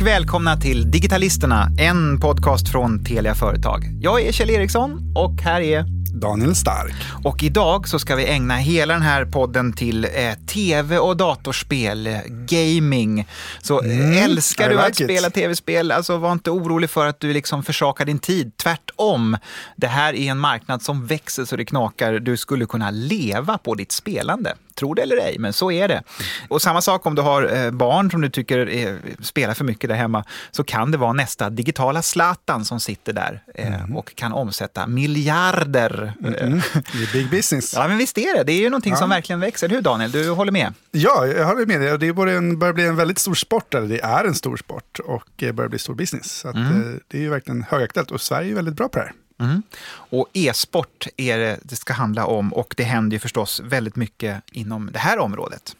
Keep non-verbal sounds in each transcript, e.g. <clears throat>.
Och välkomna till Digitalisterna, en podcast från Telia Företag. Jag är Kjell Eriksson och här är Daniel Stark. Och idag så ska vi ägna hela den här podden till eh, tv och datorspel, eh, gaming. Så eh, Mm, älskar du like att it. spela tv-spel, alltså var inte orolig för att du liksom försakar din tid. Tvärtom, det här är en marknad som växer så det knakar. Du skulle kunna leva på ditt spelande. Tro det eller ej, men så är det. Och samma sak om du har eh, barn som du tycker spelar för mycket där hemma, så kan det vara nästa digitala Zlatan som sitter där eh, och kan omsätta miljarder. Mm. <laughs> Det är big business. Ja, men visst är det. Det är ju någonting som Ja. verkligen växer. Hur Daniel? Du håller med? Ja, jag håller med dig. Det börjar bli en väldigt stor sport, eller det är en stor sport och eh, börjar bli stor business. Så eh, det är ju verkligen högaktuellt och Sverige är väldigt bra på det här. Mm. Och e-sport är det det ska handla om och det händer ju förstås väldigt mycket inom det här området.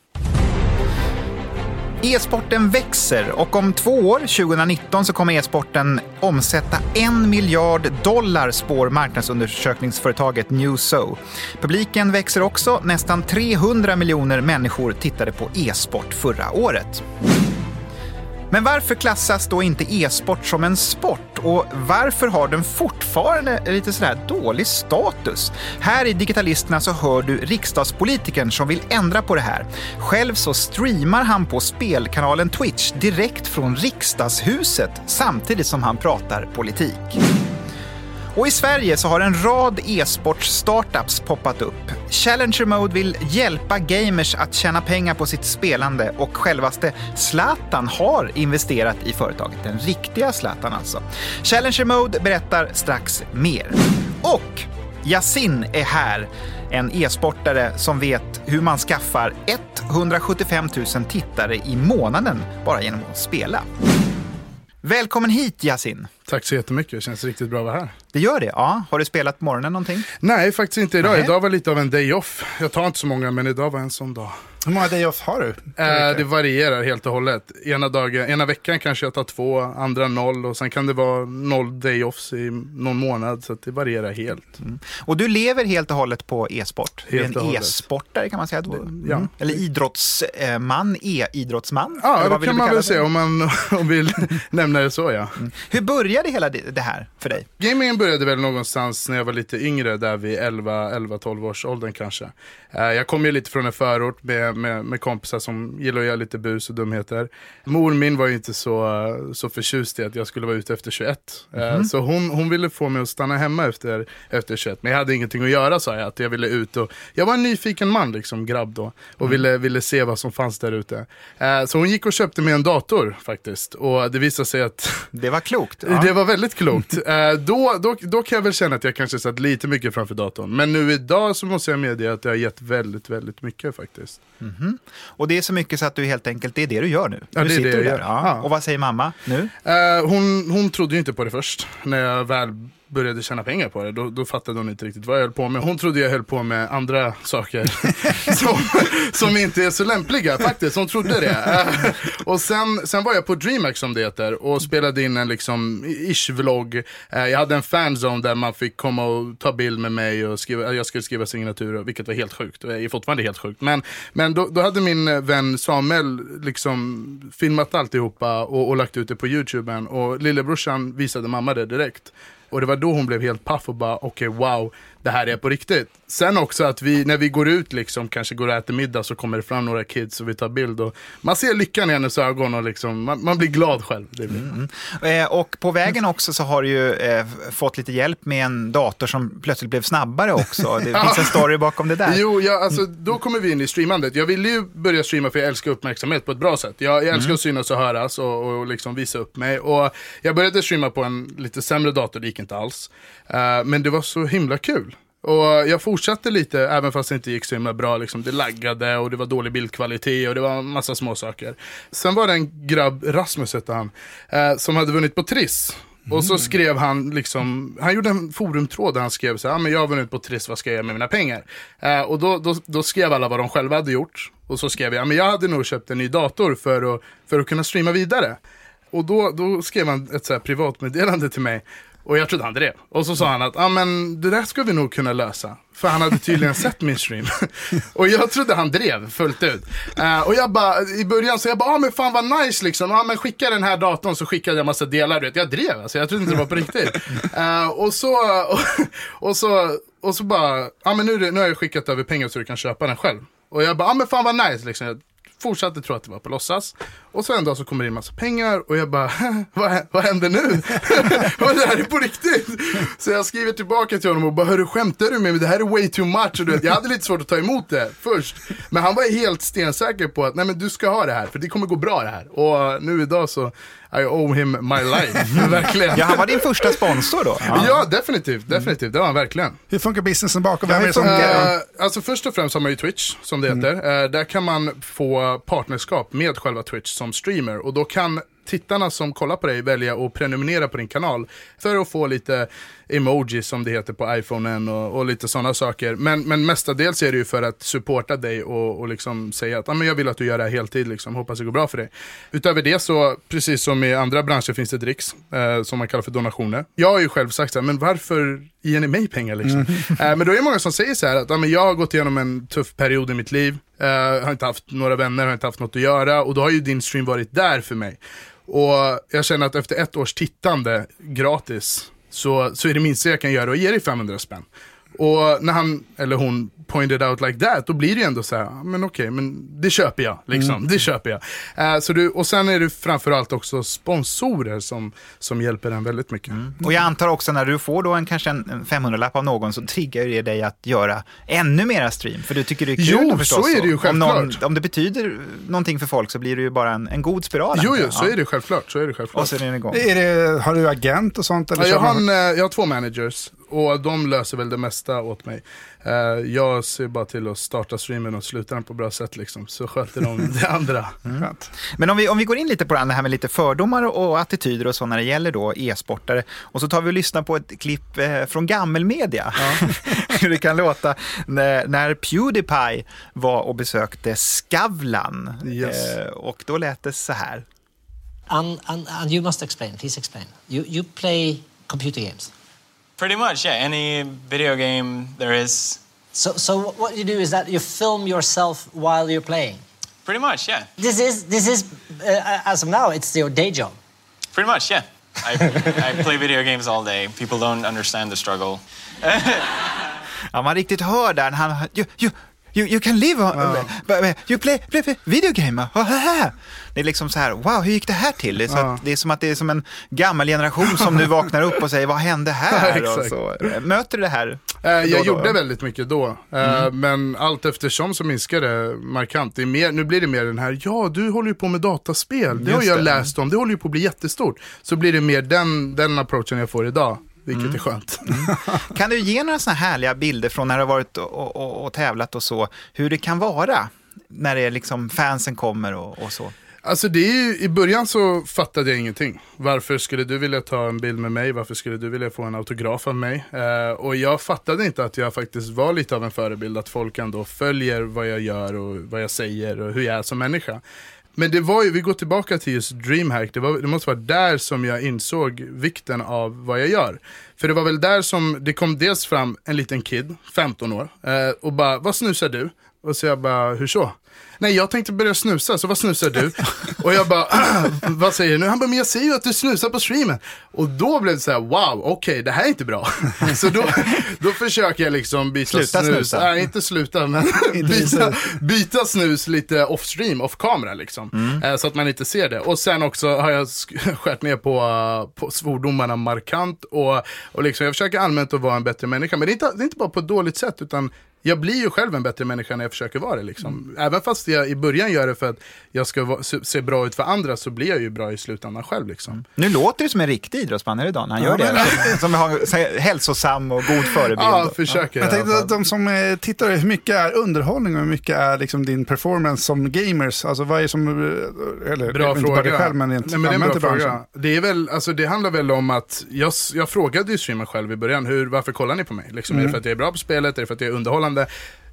E-sporten växer och om två år, 2019, så kommer e-sporten omsätta en miljard dollar, spår marknadsundersökningsföretaget Newso. Publiken växer också. Nästan 300 miljoner människor tittade på e-sport förra året. Men varför klassas då inte e-sport som en sport? Och varför har den fortfarande lite sådär dålig status? Här i Digitalisterna så hör du riksdagspolitikern som vill ändra på det här. Själv så streamar han på spelkanalen Twitch direkt från riksdagshuset samtidigt som han pratar politik. Och i Sverige så har en rad e-sports-startups poppat upp. Challenger Mode vill hjälpa gamers att tjäna pengar på sitt spelande och självaste Zlatan har investerat i företaget. Den riktiga Zlatan alltså. Challenger Mode berättar strax mer. Och Yasin är här. En e-sportare som vet hur man skaffar 175 000 tittare i månaden bara genom att spela. Välkommen hit Yasin. Tack så jättemycket, det känns riktigt bra att vara här. Det gör det? Ja. Har du spelat på morgonen någonting? Nej, faktiskt inte idag. Nej. Idag var lite av en day off. Jag tar inte så många, men idag var en sån dag. Hur många day off har du? Eh, det varierar helt och hållet. Ena, dagen, ena veckan kanske jag tar två, andra noll och sen kan det vara noll day offs i någon månad. Så det varierar helt. Och du lever helt och hållet på e-sport? Du är Helt en e-sportare kan man säga. Då. ja. Mm. Eller idrottsman, e-idrottsman? Ja, det kan du man väl säga om man <laughs> om vill <laughs> nämna det så ja. Hur började hela det det här för dig? Gamingen började väl någonstans när jag var lite yngre, där vid 11-12 års åldern kanske. Eh, jag kom ju lite från en förort med, med, med kompisar som gillar att göra lite bus och dumheter. Mor min var ju inte så, så förtjust i att jag skulle vara ute efter 21. Eh, Så hon, hon ville få mig att stanna hemma efter, efter 21. Men jag hade ingenting att göra sa jag, att jag ville ut. Och, jag var en nyfiken man, liksom grabb då. Och ville, ville se vad som fanns där ute. Eh, Så hon gick och köpte mig en dator faktiskt. Och det visade sig att Det var klokt. Ja. det var väldigt klokt. Eh, då, då, då kan jag väl känna att jag kanske satt lite mycket framför datorn. Men nu idag så måste jag medge att det har gett väldigt, väldigt mycket faktiskt. Och det är så mycket så att du helt enkelt, det är det du gör nu. Ja, du det är sitter det jag där. Ja. Och vad säger mamma nu? Eh, hon, hon trodde ju inte på det först. När jag väl började tjäna pengar på det, då, då fattade hon inte riktigt vad jag höll på med. Hon trodde jag höll på med andra saker <laughs> som, som inte är så lämpliga faktiskt. Hon trodde det. Eh, och sen, sen var jag på DreamHack som det heter och spelade in en liksom ish-vlogg. Eh, jag hade en fanzone där man fick komma och ta bild med mig och skriva, jag skulle skriva signaturer, vilket var helt sjukt. Och är fortfarande helt sjukt. Men, men då, då hade min eh, vän Samuel liksom filmat alltihopa och, och lagt ut det på YouTuben. Och lillebrorsan visade mamma det direkt. Och det var då hon blev helt paff och bara okej wow, det här är på riktigt. Sen också att vi, när vi går ut liksom, kanske går och äter middag så kommer det fram några kids och vi tar bild och man ser lyckan i hennes ögon och liksom, man, man blir glad själv. Det blir. Eh, och på vägen också så har du ju eh, fått lite hjälp med en dator som plötsligt blev snabbare också. <laughs> Det finns en story bakom det där. Jo, ja, alltså, då kommer vi in i streamandet. Jag ville ju börja streama för jag älskar uppmärksamhet på ett bra sätt. Jag, jag älskar att synas och höras och, och liksom visa upp mig. Och jag började streama på en lite sämre dator, det gick inte alls. Eh, men det var så himla kul. Och jag fortsatte lite, även fast det inte gick så himla bra. Liksom, det laggade och det var dålig bildkvalitet och det var en massa små saker. Sen var det en grabb, Rasmus hette han, eh, som hade vunnit på Triss. Och så skrev han, liksom, han gjorde en forumtråd där han skrev så här, ah, men jag har vunnit på Triss, vad ska jag göra med mina pengar? Eh, och då, då, då skrev alla vad de själva hade gjort. Och så skrev jag, ah, men jag hade nog köpt en ny dator för att, för att kunna streama vidare. Och då, då skrev han ett så här privatmeddelande till mig. Och jag trodde han drev. Och så sa han att, ja ah, men det där ska vi nog kunna lösa. För han hade tydligen <laughs> sett min stream. <laughs> och jag trodde han drev fullt ut. Uh, och jag bara, i början så jag bara, ah, men fan vad nice liksom. Ah, men skicka den här datorn så skickade jag massa delar. Vet. Jag drev alltså, jag trodde inte det var på riktigt. Uh, <laughs> och, så, och, och, så, och så bara, ah, men nu, nu har jag skickat över pengar så du kan köpa den själv. Och jag bara, ah, men fan vad nice liksom. Jag fortsatte tro att det var på låtsas. Och så en dag så kommer det in massa pengar och jag bara, <laughs> vad, vad händer nu? <laughs> Vad det här är på riktigt? Så jag skriver tillbaka till honom och bara, hörru skämtar du med mig? Det här är way too much. Och du vet, jag hade lite svårt att ta emot det först. Men han var helt stensäker på att, nej men du ska ha det här, för det kommer gå bra det här. Och nu idag så, I owe him my life. verkligen. Ja, han var din första sponsor då? Ja, <laughs> ja definitivt. Definitivt, det var han verkligen. Hur funkar businessen bakom? Vem är som... Uh, alltså först och främst har man ju Twitch, som det heter. Mm. Uh, där kan man få partnerskap med själva Twitch som streamer. Och då kan tittarna som kollar på dig välja att prenumerera på din kanal för att få lite emojis som det heter på iPhonen och, och lite sådana saker. Men, men mestadels är det ju för att supporta dig och, och liksom säga att ah, men jag vill att du gör det här heltid, liksom. hoppas det går bra för dig. Utöver det så, precis som i andra branscher finns det dricks eh, som man kallar för donationer. Jag har ju själv sagt så här, men varför ger ni mig pengar liksom? Mm. Eh, men då är det många som säger så här att ah, men jag har gått igenom en tuff period i mitt liv, eh, har inte haft några vänner, har inte haft något att göra och då har ju din stream varit där för mig. Och jag känner att efter ett års tittande gratis så, så är det minsta jag kan göra att ge dig 500 spänn. Och när han, eller hon, pointed out like that, då blir det ju ändå så här, men okej, okay, men det köper jag. Liksom. Mm. Det köper jag. Uh, så du, och sen är det framförallt också sponsorer som, som hjälper en väldigt mycket. Mm. Och jag antar också när du får då en, kanske en 500-lapp av någon så triggar det dig att göra ännu mera stream, för du tycker det är kul Jo, förstås, så är det ju självklart. Om, någon, om, det betyder någonting för folk så blir det ju bara en, en god spiral. Jo, jo så, ja. är det självklart, så är det självklart. Och så är det igång. Är det, har du agent och sånt? Eller ja, jag, har en, eh, jag har två managers och de löser väl det mesta åt mig. Uh, jag ser bara till att starta streamen och sluta den på bra sätt liksom, så sköter de det <laughs> andra. Mm. Men om vi, om vi går in lite på det här med lite fördomar och attityder och så när det gäller då e-sportare och så tar vi och lyssnar på ett klipp eh, från gammelmedia. Ja. <laughs> Hur det kan låta när, när Pewdiepie var och besökte Skavlan. Yes. Eh, och då lät det så här. And, and, and you must explain, please explain. You, you play computer games. Pretty much, yeah. Any video game there is. So, so what you do is that you film yourself while you're playing. Pretty much, yeah. This is this is uh, as of now, it's your day job. Pretty much, yeah. I, I play video games all day. People don't understand the struggle. ja, man riktigt hör där han... You, you, you, you can live on... Wow. You play, play, play video game. Det är liksom så här, wow, hur gick det här till? Det är, så ja. det är som att det är som en gammal generation som nu vaknar upp och säger, vad hände här? <laughs> Ja, så, möter du det här? Eh, jag då, gjorde då? väldigt mycket då, eh, mm. men allt eftersom så minskar det markant. Det mer, nu blir det mer den här, ja du håller ju på med dataspel, det Just har jag det. läst om, det håller ju på att bli jättestort. Så blir det mer den, den approachen jag får idag vilket mm. är skönt. Mm. Kan du ge några sådana härliga bilder från när du har varit och, och, och, tävlat och så, hur det kan vara när det är liksom fansen kommer och, och så? Alltså det är ju, i början så fattade jag ingenting. Varför skulle du vilja ta en bild med mig? Varför skulle du vilja få en autograf av mig? Uh, och jag fattade inte att jag faktiskt var lite av en förebild, att folk ändå följer vad jag gör och vad jag säger och hur jag är som människa. Men det var ju, vi går tillbaka till just DreamHack, det, var, det måste vara där som jag insåg vikten av vad jag gör. För det var väl där som det kom dels fram en liten kid, 15 år, eh, och bara, vad snusar du? Och så jag bara, hur så? Nej, jag tänkte börja snusa, så vad snusar du? Och jag bara, <clears throat> vad säger du nu? Han bara, men jag ser ju att du snusar på streamen. Och då blev det så här, wow, okej, okay, det här är inte bra. <laughs> så då, då försöker jag liksom byta sluta snus. Snusa. Nej, inte sluta, men <laughs> byta, byta snus lite off stream, off kamera liksom. Mm. Eh, så att man inte ser det. Och sen också har jag skärt <laughs> ner på, på svordomarna markant. Och, och liksom, jag försöker allmänt att vara en bättre människa. Men det är inte, det är inte bara på ett dåligt sätt, utan jag blir ju själv en bättre människa när jag försöker vara det. Liksom. Mm. Även fast jag i början gör det för att jag ska se bra ut för andra så blir jag ju bra i slutändan själv. Liksom. Mm. Nu låter det som en riktig idrottsman idag när han ja, gör det. Men... <laughs> som har hälsosam och god förebild. Ja, försöker. Ja. Jag tänkte att de som eh, tittar, hur mycket är underhållning och hur mycket är liksom din performance som gamers? Alltså vad är som, eh, eller bra inte fråga. bara dig själv men rent Nej, men det är en bra fråga. Det, är väl, alltså, det handlar väl om att jag, jag frågade ju streamern själv i början, hur, varför kollar ni på mig? Liksom, mm. Är det mm. för att jag är bra på spelet? Är det för att jag är underhållande?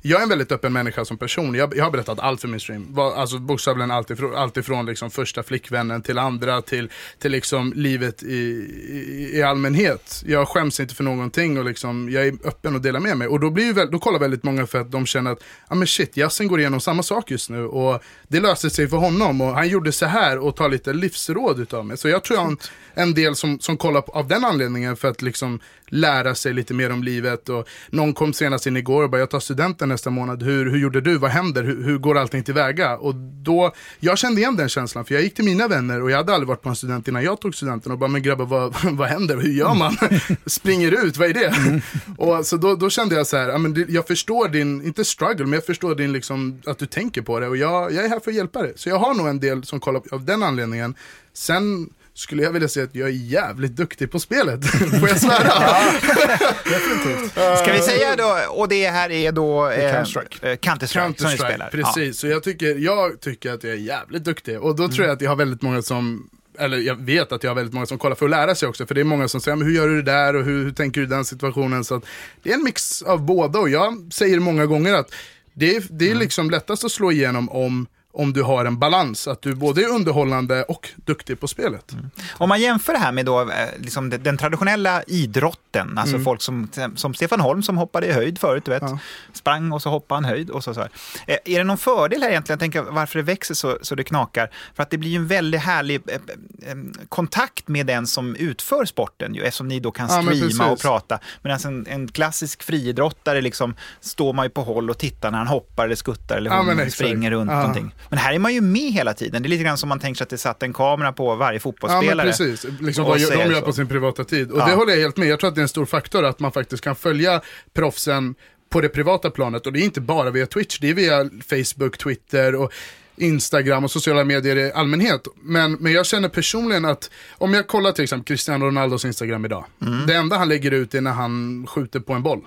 Jag är en väldigt öppen människa som person. Jag, jag har berättat allt för min stream. Alltså bokstavligen allt ifrån, allt ifrån liksom första flickvännen till andra till, till liksom livet i, i, i allmänhet. Jag skäms inte för någonting och liksom, jag är öppen och delar med mig. Och då, blir ju väl, då kollar väldigt många för att de känner att ah, men shit, Yasin går igenom samma sak just nu och det löser sig för honom och han gjorde så här och tar lite livsråd utav mig. Så jag tror jag har en, en del som, som kollar på, av den anledningen för att liksom lära sig lite mer om livet. Och någon kom senast in igår och bara, jag tar studenten nästa månad, hur, hur gjorde du, vad händer, hur, hur går allting tillväga? Och då, jag kände igen den känslan, för jag gick till mina vänner och jag hade aldrig varit på en student innan jag tog studenten och bara, men grabbar vad, <laughs> vad händer, hur gör man? <laughs> Springer ut, vad är det? Och så då, då kände jag så här, men jag förstår din, inte struggle, men jag förstår din liksom, att du tänker på det och jag, jag är här för att hjälpa dig. Så jag har nog en del som kollar av den anledningen. Sen skulle jag vilja säga att jag är jävligt duktig på spelet. <laughs> Får jag svära? <laughs> Ska vi säga då, och det här är då eh, Counter-Strike. eh, Counter-Strike som Counter-Strike, spelar. precis. Så jag tycker, jag tycker att jag är jävligt duktig. Och då tror jag att jag har väldigt många som eller jag vet att jag har väldigt många som kollar för att lära sig också, för det är många som säger, men hur gör du det där och hur, hur tänker du i den situationen? Så att det är en mix av båda och jag säger många gånger att det är, det är Mm. liksom lättast att slå igenom om, om du har en balans, att du både är underhållande och duktig på spelet. Mm. Om man jämför det här med då, eh, liksom den, traditionella idrotten, alltså folk som, som Stefan Holm som hoppade i höjd förut, du vet, Ja. sprang och så hoppade han höjd och så. så här. Eh, Är det någon fördel här egentligen, jag tänker varför det växer så, så det knakar? För att det blir en väldigt härlig eh, kontakt med den som utför sporten, ju, eftersom ni då kan Ja, streama och precis. prata. Medan en, en klassisk friidrottare liksom, står man ju på håll och tittar när han hoppar eller skuttar eller Ja, springer runt Ja. någonting. Men här är man ju med hela tiden. Det är lite grann som man tänker sig att det satt en kamera på varje Ja fotbollsspelare. men precis, liksom vad gör- de gör så. på sin privata tid. Och Ja. det håller jag helt med, jag tror att det är en stor faktor att man faktiskt kan följa proffsen på det privata planet. Och det är inte bara via Twitch, det är via Facebook, Twitter och Instagram och sociala medier i allmänhet. Men, men jag känner personligen att om jag kollar till exempel Cristiano Ronaldos Instagram idag. Det enda han lägger ut är när han skjuter på en boll.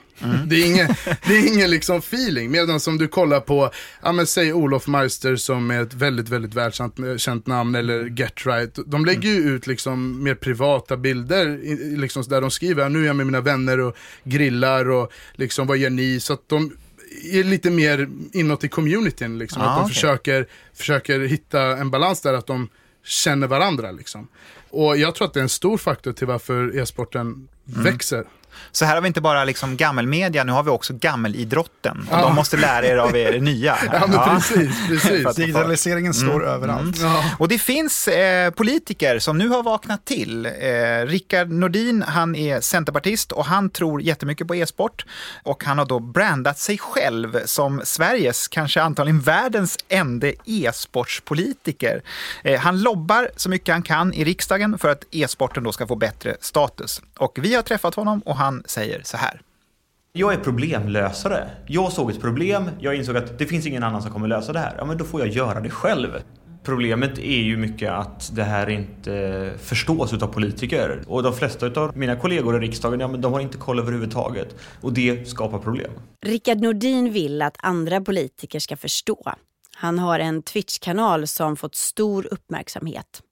Det är ingen, <laughs> det är ingen liksom feeling. Medan som du kollar på, ja men säg Olof Meister som är ett väldigt, väldigt välkänt eh, namn eller Get Right. De lägger ju ut liksom mer privata bilder, liksom där de skriver, nu är jag med mina vänner och grillar och liksom vad gör ni? Så att de är lite mer inåt i communityn liksom. Ah, att de okej. försöker, försöker hitta en balans där, att de känner varandra liksom. Och jag tror att det är en stor faktor till varför e-sporten Mm. växer. Så här har vi inte bara liksom gammelmedia, nu har vi också gammelidrotten. Ja. de måste lära er av er nya. <laughs> här. Ja precis, precis. <laughs> Digitaliseringen står överallt. Ja. Och det finns eh, politiker som nu har vaknat till. Eh, Rickard Nordin, han är centerpartist och han tror jättemycket på e-sport. Och han har då brandat sig själv som Sveriges, kanske antagligen världens enda e-sportspolitiker. Eh, han lobbar så mycket han kan i riksdagen för att e-sporten då ska få bättre status. Och vi har träffat honom och han säger så här. Jag är problemlösare. Jag såg ett problem, jag insåg att det finns ingen annan som kommer lösa det här. Ja, men då får jag göra det själv. Problemet är ju mycket att det här inte förstås utav politiker. Och de flesta utav mina kollegor i riksdagen, ja men de har inte koll överhuvudtaget. Och det skapar problem. Rickard Nordin vill att andra politiker ska förstå. Han har en Twitch-kanal som fått stor uppmärksamhet.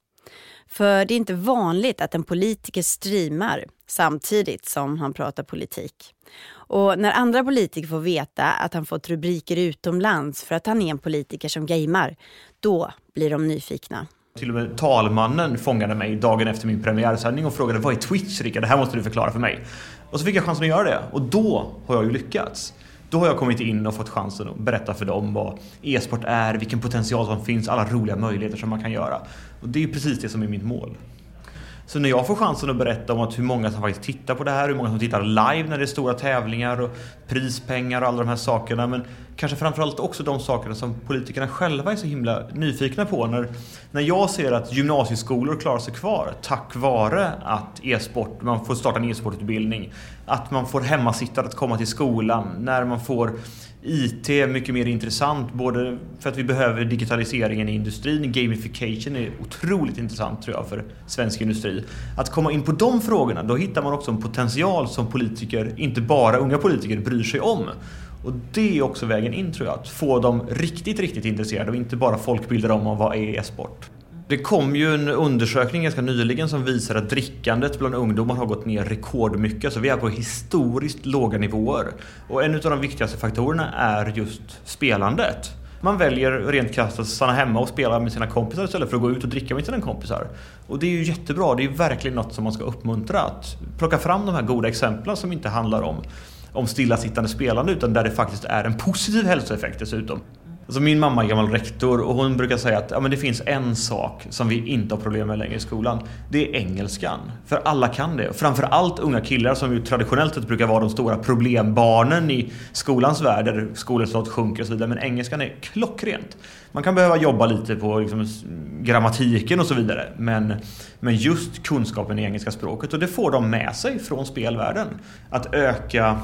För det är inte vanligt att en politiker streamar samtidigt som han pratar politik. Och när andra politiker får veta att han fått rubriker utomlands för att han är en politiker som gamer, då blir de nyfikna. Till och med talmannen fångade mig dagen efter min premiärsändning och frågade vad är Twitch Rickard? Det här måste du förklara för mig. Och så fick jag chansen att göra det och då har jag ju lyckats. Då har jag kommit in och fått chansen att berätta för dem vad e-sport är, vilken potential som finns, alla roliga möjligheter som man kan göra. Och det är precis det som är mitt mål. Så när jag får chansen att berätta om att hur många som faktiskt tittar på det här, hur många som tittar live när det är stora tävlingar och prispengar och alla de här sakerna. Men kanske framförallt också de sakerna som politikerna själva är så himla nyfikna på. När, när jag ser att gymnasieskolor klarar sig kvar tack vare att e-sport, man får starta en e-sportutbildning. Att man får hemmasittare att komma till skolan. När man får IT är mycket mer intressant, både för att vi behöver digitaliseringen i industrin, gamification är otroligt intressant tror jag för svensk industri. Att komma in på de frågorna, då hittar man också en potential som politiker, inte bara unga politiker, bryr sig om. Och det är också vägen in tror jag, att få dem riktigt, riktigt intresserade och inte bara folkbilda dem om vad är e-sport. Det kom ju en undersökning ganska nyligen som visar att drickandet bland ungdomar har gått ner rekordmycket. Så vi är på historiskt låga nivåer. Och en av de viktigaste faktorerna är just spelandet. Man väljer rent krasst att stanna hemma och spela med sina kompisar istället för att gå ut och dricka med sina kompisar. Och det är ju jättebra, det är verkligen något som man ska uppmuntra. Att plocka fram de här goda exemplen som inte handlar om, om stillasittande spelande utan där det faktiskt är en positiv hälsoeffekt dessutom. Alltså min mamma är gammal rektor och hon brukar säga att ja, men det finns en sak som vi inte har problem med längre i skolan. Det är engelskan. För alla kan det. Framförallt unga killar som ju traditionellt sett brukar vara de stora problembarnen i skolans värld där skolresultat sjunker och så vidare. Men engelskan är klockrent. Man kan behöva jobba lite på liksom, grammatiken och så vidare. Men, men just kunskapen i engelska språket och det får de med sig från spelvärlden. Att öka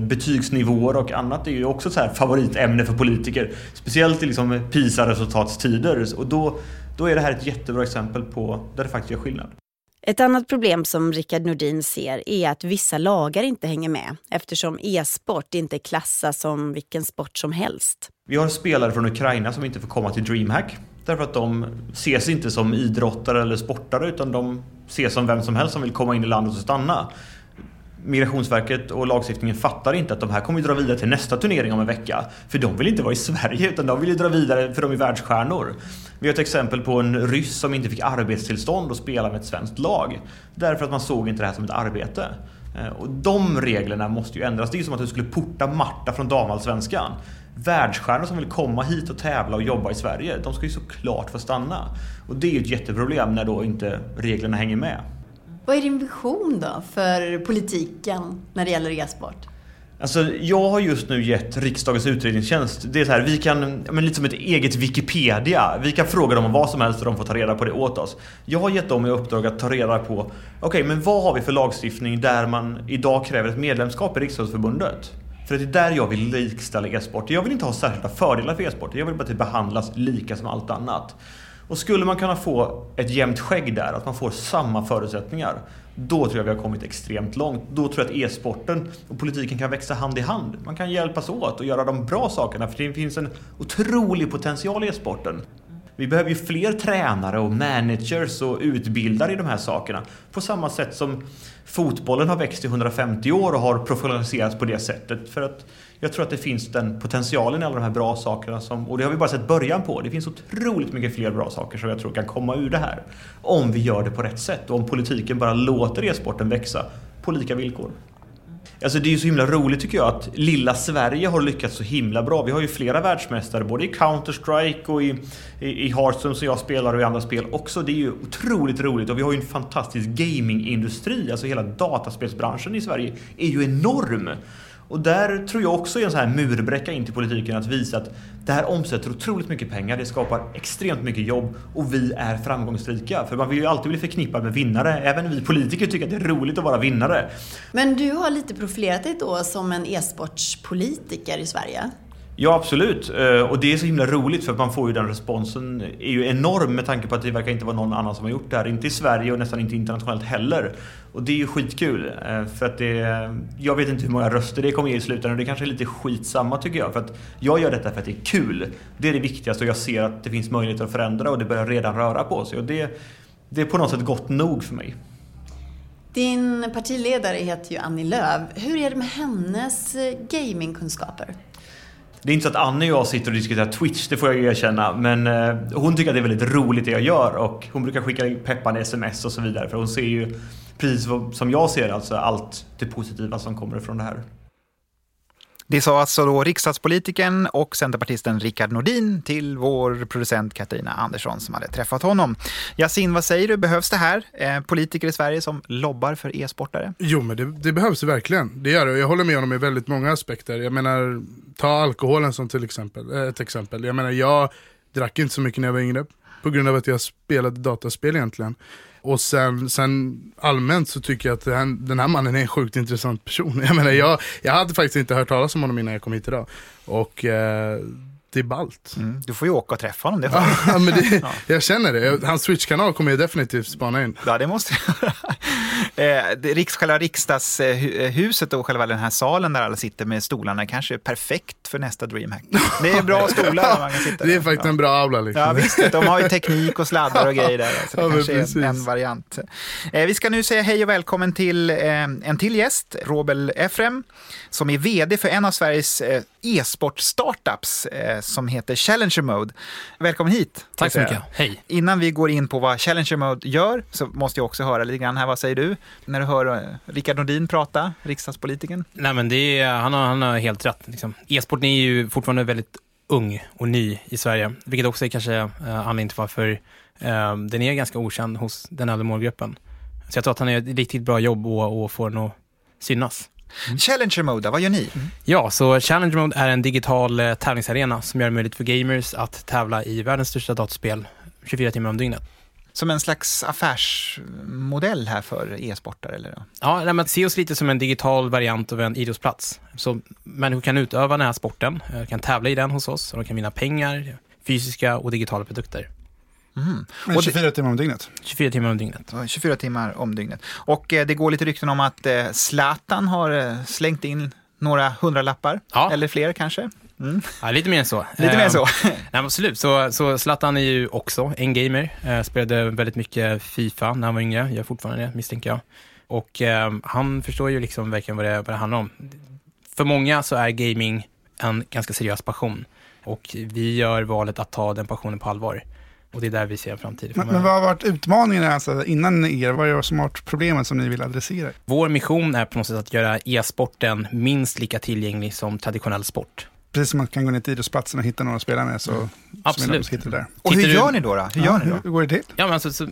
betygsnivåer och annat är ju också så här favoritämne för politiker. Speciellt i liksom PISA-resultatstider. Och då, då är det här ett jättebra exempel på där det faktiskt gör skillnad. Ett annat problem som Rickard Nordin ser är att vissa lagar inte hänger med eftersom e-sport inte klassas som vilken sport som helst. Vi har spelare från Ukraina som inte får komma till DreamHack därför att de ses inte som idrottare eller sportare utan de ses som vem som helst som vill komma in i landet och stanna. Migrationsverket och lagstiftningen fattar inte att de här kommer dra vidare till nästa turnering om en vecka. För de vill inte vara i Sverige utan de vill ju dra vidare för de är världsstjärnor. Vi har ett exempel på en ryss som inte fick arbetstillstånd och spela med ett svenskt lag. Därför att man såg inte det här som ett arbete. Eh, och de reglerna måste ju ändras. Det är ju som att du skulle porta Marta från damallsvenskan. Världsstjärnor som vill komma hit och tävla och jobba i Sverige, de ska ju såklart få stanna. Och det är ju ett jätteproblem när då inte reglerna hänger med. Vad är din vision då för politiken när det gäller e-sport? Alltså, jag har just nu gett riksdagens utredningstjänst, det är så här, vi kan, men lite som ett eget Wikipedia. Vi kan fråga dem om vad som helst och de får ta reda på det åt oss. Jag har gett dem i uppdrag att ta reda på, okej okay, men vad har vi för lagstiftning där man idag kräver ett medlemskap i Riksdagsförbundet? För det är där jag vill likställa e-sport. Jag vill inte ha särskilda fördelar för e-sport. Jag vill bara att det behandlas lika som allt annat. Och skulle man kunna få ett jämnt skägg där, att man får samma förutsättningar, då tror jag vi har kommit extremt långt. Då tror jag att e-sporten och politiken kan växa hand i hand. Man kan hjälpas åt och göra de bra sakerna, för det finns en otrolig potential i e-sporten. Vi behöver ju fler tränare och managers och utbildare i de här sakerna. På samma sätt som fotbollen har växt i 150 år och har professionaliserats på det sättet. För att jag tror att det finns den potentialen i alla de här bra sakerna som, och det har vi bara sett början på. Det finns otroligt mycket fler bra saker som jag tror kan komma ur det här. Om vi gör det på rätt sätt och om politiken bara låter e-sporten växa på lika villkor. Alltså det är ju så himla roligt tycker jag att lilla Sverige har lyckats så himla bra. Vi har ju flera världsmästare både i Counter-Strike och i, i, i Hearthstone som jag spelar och i andra spel också. Det är ju otroligt roligt och vi har ju en fantastisk gamingindustri. Alltså hela dataspelsbranschen i Sverige är ju enorm. Och där tror jag också är en sån här murbräcka in till politiken att visa att det här omsätter otroligt mycket pengar, det skapar extremt mycket jobb och vi är framgångsrika. För man vill ju alltid bli förknippad med vinnare. Även vi politiker tycker att det är roligt att vara vinnare. Men du har lite profilerat dig då som en e-sportspolitiker i Sverige. Ja, absolut. Eh, och det är så himla roligt för att man får ju den responsen är ju enorm med tanke på att det verkar inte vara någon annan som har gjort det här. Inte i Sverige och nästan inte internationellt heller. Och det är ju skitkul. Eh, för att det, jag vet inte hur många röster det kommer ge i slutändan och det kanske är lite skitsamma tycker jag. För att jag gör detta för att det är kul. Det är det viktigaste och jag ser att det finns möjligheter att förändra och det börjar redan röra på sig. Och det, det är på något sätt gott nog för mig. Din partiledare heter ju Annie Lööf. Hur är det med hennes eh, gamingkunskaper? Det är inte så att Annie och jag sitter och diskuterar Twitch, det får jag ju erkänna. Men eh, hon tycker att det är väldigt roligt det jag gör och hon brukar skicka peppande sms och så vidare. För hon ser ju precis som jag ser alltså allt det positiva som kommer ifrån det här. Det sa alltså då riksdagspolitiken och centerpartisten Rickard Nordin till vår producent Katarina Andersson som hade träffat honom. Yasin, vad säger du? Behövs det här? Eh, politiker i Sverige som lobbar för e-sportare? Jo, men det, det behövs verkligen. Det gör det. Jag håller med honom i väldigt många aspekter. Jag menar, ta alkoholen som till exempel, eh, ett exempel. Jag menar, jag drack inte så mycket när jag var yngre på grund av att jag spelade dataspel egentligen. Och sen, sen allmänt så tycker jag att den, den här mannen är en sjukt intressant person. <laughs> Jag menar, jag, jag hade faktiskt inte hört talas om honom innan jag kom hit idag. Och eh, det är ballt. Mm, du får ju åka och träffa honom. Det <laughs> ja, men det, ja. Jag känner det. Hans Twitch-kanal kommer jag definitivt spana in. Ja, det måste jag <laughs> Eh, själva riksdagshuset och själva den här salen där alla sitter med stolarna kanske är perfekt för nästa DreamHack. Det är bra stolar där man kan sitta <laughs> Det är där. faktiskt ja. en bra aula liksom. Ja visst, de har ju teknik och sladdar och grejer där. Så det <laughs> Ja, kanske är en, variant. Eh, vi ska nu säga hej och välkommen till eh, en till gäst, Robel Efrem, som är vd för en av Sveriges eh, e-sport-startups eh, som heter Challenger Mode. Välkommen hit. Tack så mycket. Hej. Innan vi går in på vad Challenger Mode gör så måste jag också höra lite grann här, vad säger du? När du hör eh, Rickard Nordin prata, riksdagspolitikern. Nej, men det är, han, har, han har helt rätt. Liksom. E-sporten är ju fortfarande väldigt ung och ny i Sverige, vilket också är kanske eh, anledningen till varför eh, den är ganska okänd hos den äldre målgruppen. Så jag tror att han gör ett riktigt bra jobb och, och får den att synas. Challenger Mode, vad gör ni? Ja, så Challenge Mode är en digital eh, tävlingsarena som gör det möjligt för gamers att tävla i världens största datorspel 24 timmar om dygnet. Som en slags affärsmodell här för e-sportare eller? Ja, nej, men se oss lite som en digital variant av en idrottsplats. Så människor kan utöva den här sporten, eh, kan tävla i den hos oss och de kan vinna pengar, fysiska och digitala produkter. Mm. Men Och det- 24 timmar om dygnet. 24 timmar om dygnet. Ja, 24 timmar om dygnet. Och eh, det går lite rykten om att eh, Zlatan har eh, slängt in några hundralappar, Ja. eller fler kanske. Mm. Ja, lite mer än så. Lite mer Eh, så. Nej, men absolut. Så, så Zlatan är ju också en gamer. Eh, spelade väldigt mycket Fifa när han var yngre. Gör fortfarande det, misstänker jag. Och eh, han förstår ju liksom verkligen vad det, vad det handlar om. För många så är gaming en ganska seriös passion. Och vi gör valet att ta den passionen på allvar. Och det är där vi ser en framtid. Men, men vad har varit utmaningen alltså, innan er? Vad är det som har varit problemet som ni vill adressera? Vår mission är på något sätt att göra e-sporten minst lika tillgänglig som traditionell sport. Precis som man kan gå ner till idrottsplatsen och hitta några att spela med så Mm. Absolut. så hittar du där. Och hur gör ni då? då? Hur Ja, gör ni då? hur går det till? Ja, men alltså, så,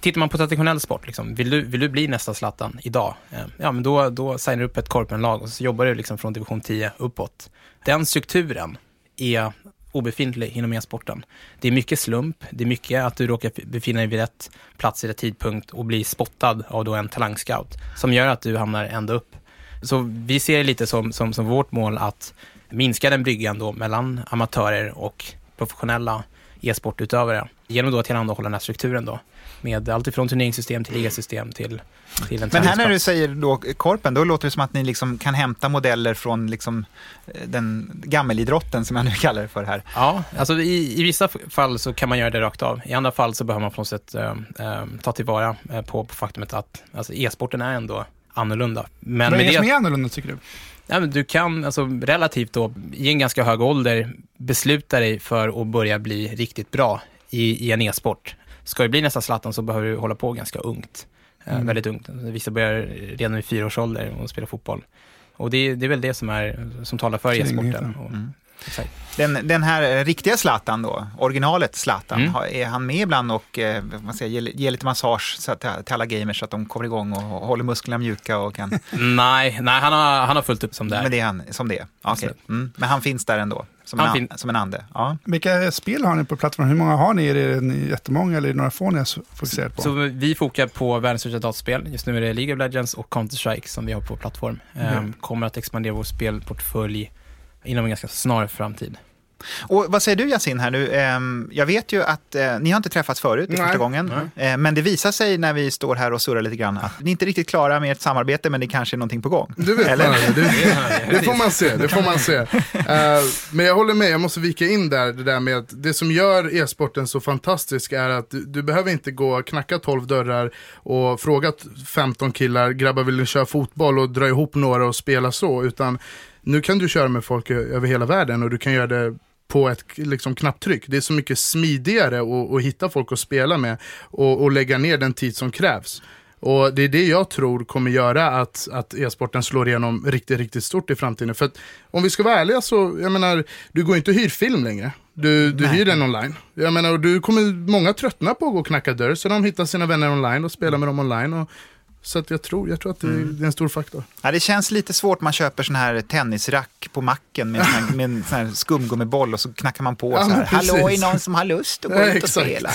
tittar man på traditionell sport, liksom, vill, du, vill du bli nästa Zlatan idag? Eh, Ja, men då, då signar du upp ett korpenlag och så jobbar du liksom från division 10 uppåt. Den strukturen är obefintlig inom e-sporten. Det är mycket slump, det är mycket att du råkar befinna dig vid rätt plats i rätt tidpunkt och bli spottad av då en talangscout som gör att du hamnar ända upp. Så vi ser det lite som, som, som vårt mål att minska den bryggan då mellan amatörer och professionella e-sportutövare genom då att tillhandahålla den här strukturen då med allt ifrån turneringssystem till ligasystem till, till en Men här när du säger då korpen, då låter det som att ni liksom kan hämta modeller från liksom eh, den gammelidrotten som jag nu <laughs> kallar det för här. Ja, alltså i, i vissa fall så kan man göra det rakt av. I andra fall så behöver man på något sätt eh, ta tillvara på, på faktumet att alltså, e-sporten är ändå annorlunda. Men Vad är det som är annorlunda tycker du? ja, men du kan alltså, relativt då, i en ganska hög ålder, besluta dig för att börja bli riktigt bra i, i en e-sport. Ska du bli nästa Zlatan så behöver du hålla på ganska ungt. Eh, Mm. Väldigt ungt. Vissa börjar redan vid fyra års ålder och spela fotboll. Och det, det är väl det som, är, som talar för e-sporten. Mm. Exakt. Den, den här eh, riktiga Zlatan då, originalet Zlatan, Mm. har- är han med ibland och eh, man säger, ger, ger lite massage så att, till alla gamers så att de kommer igång och håller musklerna mjuka och kan... <laughs> Nej, nej han, har, han har fullt upp som det är. Men det är han som det är? Absolut. Mm. Men han finns där ändå? Som, Han en, fin- som en ande? Ja. Vilka spel har ni på plattformen? Hur många har ni? Är det ni jättemånga eller är det några få ni har fokuserat på? Så vi fokar på världens största dataspel. Just nu är det League of Legends och Counter-Strike som vi har på plattform. Ehm, kommer att expandera vår spelportfölj inom en ganska snar framtid. Och vad säger du Yasin här nu? Ehm, jag vet ju att eh, ni har inte träffats förut, det är Nej. första gången. Eh, men det visar sig när vi står här och surrar lite grann att ni är inte riktigt klara med ett samarbete, men det kanske är någonting på gång. Det vet Eller? man det, det får man se. Det får man se. <laughs> Eh, men jag håller med, jag måste vika in där det där med att det som gör e-sporten så fantastisk är att du, du behöver inte gå och knacka 12 dörrar och fråga t- 15 killar, grabbar vill ni köra fotboll och dra ihop några och spela så, utan nu kan du köra med folk över hela världen och du kan göra det på ett liksom, knapptryck. Det är så mycket smidigare att, att hitta folk att spela med och, och lägga ner den tid som krävs. Och det är det jag tror kommer göra att, att e-sporten slår igenom riktigt, riktigt stort i framtiden. För att om vi ska vara ärliga så, jag menar, du går inte och hyr film längre. Du, du hyr den online. Jag menar, du kommer, många tröttna på att gå och knacka dörr, så de hittar sina vänner online och spelar med dem online. Och, så att jag tror, jag tror att det, det är en stor faktor. Ja, det känns lite svårt, man köper sån här tennisrack på macken med, sån här, med en sån här skumgummiboll och så knackar man på Ja, så här. men. Hallå, är någon som har lust att gå Ja, ut och exakt. spela?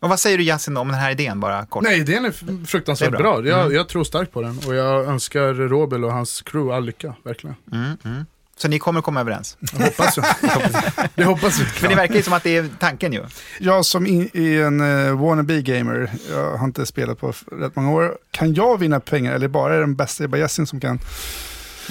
och vad säger du Yasin om den här idén bara kort? Nej, idén är fruktansvärt Det är bra. bra. Jag, jag tror starkt på den och jag önskar Robel och hans crew all lycka, verkligen. Mm, mm. Så ni kommer komma överens? Jag hoppas Det hoppas vi. För det verkar ju som att det är tanken ju. Jag som är en uh, wannabe-gamer, jag har inte spelat på rätt många år, kan jag vinna pengar eller bara är det den bästa Ebba Jessin som kan?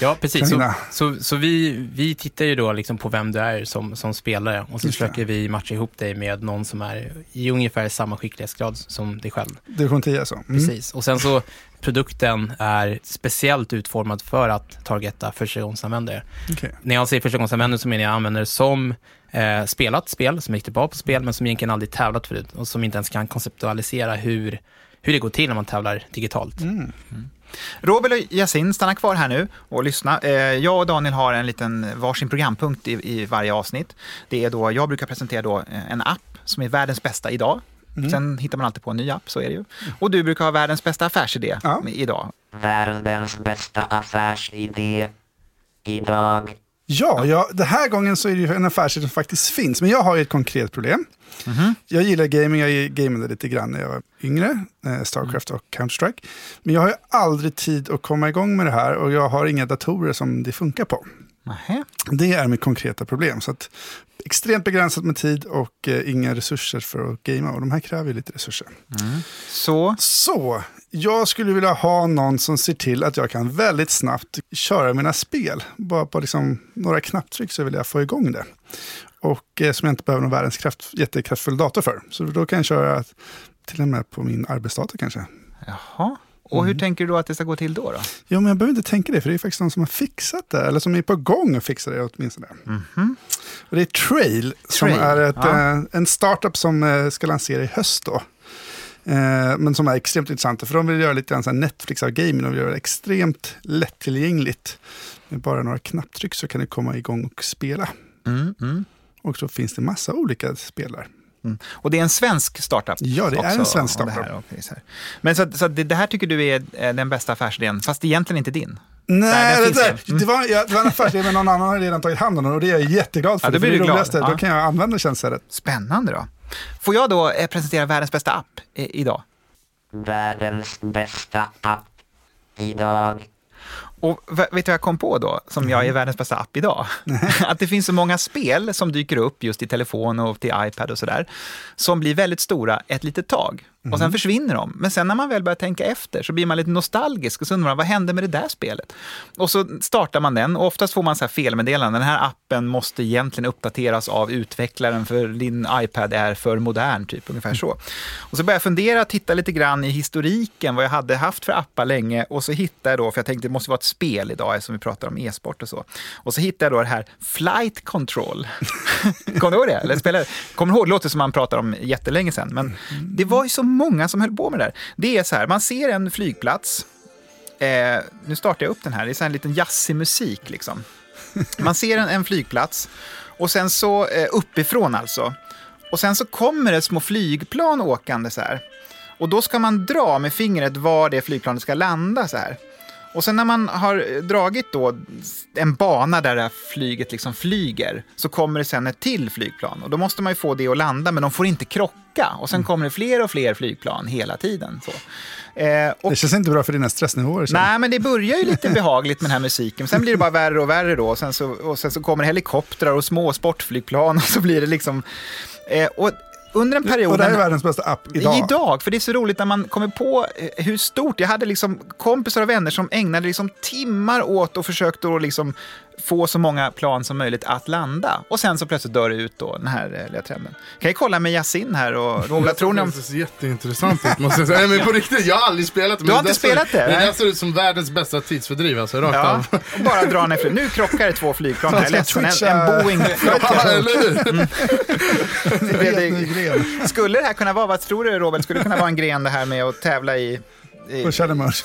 Ja, precis. Så, så, så vi, vi tittar ju då liksom på vem du är som, som spelare och så Just det. försöker vi matcha ihop dig med någon som är i ungefär samma skicklighetsgrad som dig själv. Division 10 alltså? Mm. Precis. Och sen så produkten är speciellt utformad för att targeta förstagångsanvändare. Okej. När jag säger förstagångsanvändare så menar jag användare som eh, spelat spel, som är riktigt bra på spel, men som egentligen aldrig tävlat förut och som inte ens kan konceptualisera hur, hur det går till när man tävlar digitalt. Mm. Robert och Yasin, stanna kvar här nu och lyssna. Eh, Jag och Daniel har en liten varsin programpunkt i, i varje avsnitt. Det är då, jag brukar presentera då eh, en app som är världens bästa idag. Sen hittar man alltid på en ny app, så är det ju. Och du brukar ha världens bästa affärsidé Ja. idag. Världens bästa affärsidé idag. Ja, ja, den här gången så är det ju en affärsidé som faktiskt finns, men jag har ju ett konkret problem. Jag gillar gaming, jag gamade lite grann när jag var yngre, eh, Starcraft och Counter-Strike. Men jag har ju aldrig tid att komma igång med det här och jag har inga datorer som det funkar på. Nähä. Det är mitt konkreta problem. Så att, extremt begränsat med tid och eh, inga resurser för att gamea. Och de här kräver ju lite resurser. Så, Så, jag skulle vilja ha någon som ser till att jag kan väldigt snabbt köra mina spel. Bara på liksom några knapptryck så vill jag få igång det. Och eh, som jag inte behöver någon världens kraft, jättekraftfull dator för. Så då kan jag köra till och med på min arbetsdator kanske. jaha. Och hur tänker du då att det ska gå till då? då? Jo, men jag behöver inte tänka det, för det är faktiskt någon som har fixat det, eller som är på gång att fixa det åtminstone. Och det är Trail, som Trail, är ett, ja. eh, en startup som eh, ska lansera i höst då. Eh, men som är extremt intressanta, för de vill göra lite grann Netflix av gaming, de vill göra det extremt lättillgängligt. Med bara några knapptryck så kan du komma igång och spela. Mm, mm. Och så finns det massa olika spelare. Och det är en svensk startup? Ja, det är en också, svensk och det startup. här, så här. Men så, så det, det här tycker du är den bästa affärsidén, fast egentligen inte din? Nej, det, där. Mm. det, var, ja, det var en affärsidé, men någon annan har redan tagit hand om den och det är jag jätteglad för. Ja, då blir det du glad. Ja. Då kan jag använda tjänststället. Spännande då. Får jag då eh, presentera världens bästa app eh, idag? Världens bästa app idag. Och vet du vad jag kom på då, som jag är världens bästa app idag? <laughs> att det finns så många spel som dyker upp just i telefon och till iPad och sådär, som blir väldigt stora ett litet tag. Och sen försvinner de. Men sen när man väl börjar tänka efter så blir man lite nostalgisk och så undrar man, vad hände med det där spelet? Och så startar man den och oftast får man så här felmeddelanden. Den här appen måste egentligen uppdateras av utvecklaren för din iPad är för modern, typ ungefär så. Och så började jag fundera, titta lite grann i historiken, vad jag hade haft för appar länge och så hittade jag då, för jag tänkte det måste vara ett spel idag eftersom vi pratar om e-sport och så. Och så hittade jag då det här Flight Control. <laughs> Kommer du ihåg det? Eller spelade? Kommer du ihåg? Det låter som man pratar om jättelänge sedan, men det var ju så många som höll på med det där. Det är så här, man ser en flygplats, eh, nu startar jag upp den här, det är så här en liten jazzig musik liksom. Man ser en, en flygplats och sen så eh, uppifrån alltså. Och sen så kommer det små flygplan åkande så här. Och då ska man dra med fingret var det flygplanet ska landa så här. Och sen när man har dragit då en bana där det här flyget liksom flyger så kommer det sen ett till flygplan. Och då måste man ju få det att landa men de får inte krocka. Och sen kommer det fler och fler flygplan hela tiden. Så. Eh, och Det känns inte bra för dina stressnivåer. Nej, men det börjar ju <laughs> lite behagligt med den här musiken. Sen blir det bara värre och värre då. Och sen så, och sen så kommer helikoptrar och små sportflygplan <laughs> och så blir det liksom... Eh, och under en period... Och det här är världens bästa app idag. Idag, för det är så roligt när man kommer på eh, hur stort... Jag hade liksom kompisar och vänner som ägnade liksom timmar åt och försökte att liksom få så många plan som möjligt att landa. Och sen så plötsligt dör det ut då, den här eh, lilla trenden. Kan jag kolla med Yasin här och <laughs> Roger, vad tror ni om... Det ser jätteintressant ut måste jag säga. Nej, men på riktigt, jag har aldrig spelat det. Du har inte spelat det? Det där ser ut som världens bästa tidsfördriv, alltså rakt Ja, av. och bara dra ner flyg. Nu krockar det två flygplan här. Ledsen, en, en Boeing. Ja, <laughs> eller hur? <laughs> Det ny det- gren. Skulle det här kunna vara, vad tror du Robert, skulle det kunna vara en gren det här med att tävla i, <laughs> i, Och Chalmers.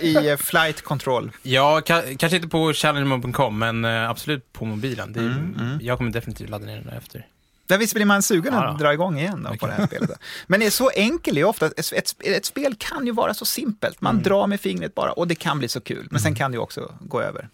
i eh, flight control? Ja, ka- kanske inte på challengemode.com, men eh, absolut på mobilen. Det är, Mm, Jag kommer definitivt ladda ner den efter. Där visst blir man sugen Ja, att ja. dra igång igen då på det här spelet. Men det är så enkelt, är ofta, ett, ett, ett spel kan ju vara så simpelt. Man Mm. drar med fingret bara och det kan bli så kul. Men sen kan det ju också gå över.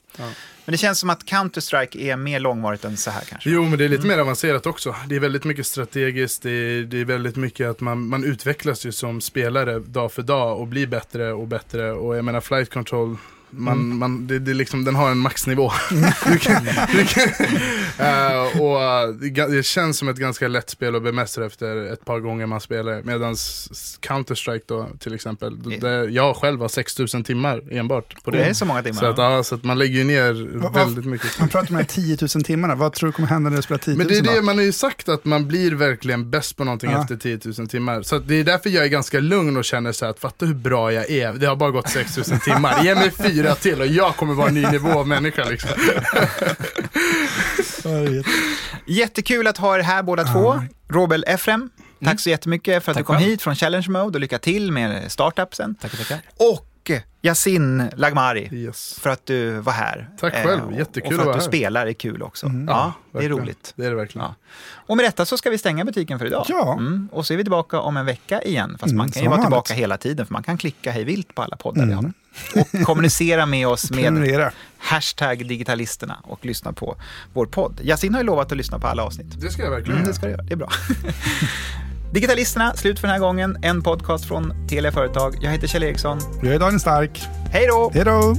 Men det känns som att Counter-Strike är mer långvarigt än så här kanske. Jo, men det är lite mer avancerat också. Det är väldigt mycket strategiskt, det är, det är väldigt mycket att man, man utvecklas ju som spelare dag för dag och blir bättre och bättre. Och jag menar, flight control Man, Mm. man, det, det är liksom, den har en maxnivå. <laughs> du kan, du kan, eh, och det, känns som ett ganska lätt spel att bemästra efter ett par gånger man spelar. Medan Counter-Strike då till exempel, där jag själv har 6000 timmar enbart på det. Det är så många timmar, Så att, ja. så att man lägger ju ner Vad- väldigt mycket. Man pratar om de här 10 000 timmarna. Vad tror du kommer hända när du spelar 10 000? Men det är det man har ju sagt att man blir verkligen bäst på någonting Ja. efter 10 000 timmar. Så att det är därför jag är ganska lugn och känner så här att fatta hur bra jag är. Det har bara gått 6 000 <laughs> timmar. Ge mig fyra till och jag kommer vara en ny nivå av människa liksom. Jättekul att ha er här båda två. Robel Efrem, tack så jättemycket för att Tack du kom själv. hit från Challenge Mode och lycka till med startupsen. Tackar, tackar. Och Yasin Lagmari, Yes. för att du var här. Tack Eh, själv, och- jättekul Och för att att vara du här. spelar är kul också. Ja, Ja, det är roligt. Det är det verkligen. Ja. Och med detta så ska vi stänga butiken för idag. Ja. Mm. Och så är vi tillbaka om en vecka igen. Fast Mm, man kan ju vara tillbaka hela tiden, för man kan klicka hej vilt på alla poddar vi Mm. har. Och kommunicera med oss med hashtag digitalisterna och lyssna på vår podd. Yasin har ju lovat att lyssna på alla avsnitt. Det ska jag verkligen Mm, det ska du göra, det är bra. <laughs> Digitalisterna, slut för den här gången. En podcast från Telia Företag. Jag heter Kjell Eriksson. Jag är Daniel Stark. Hej då! Hej då!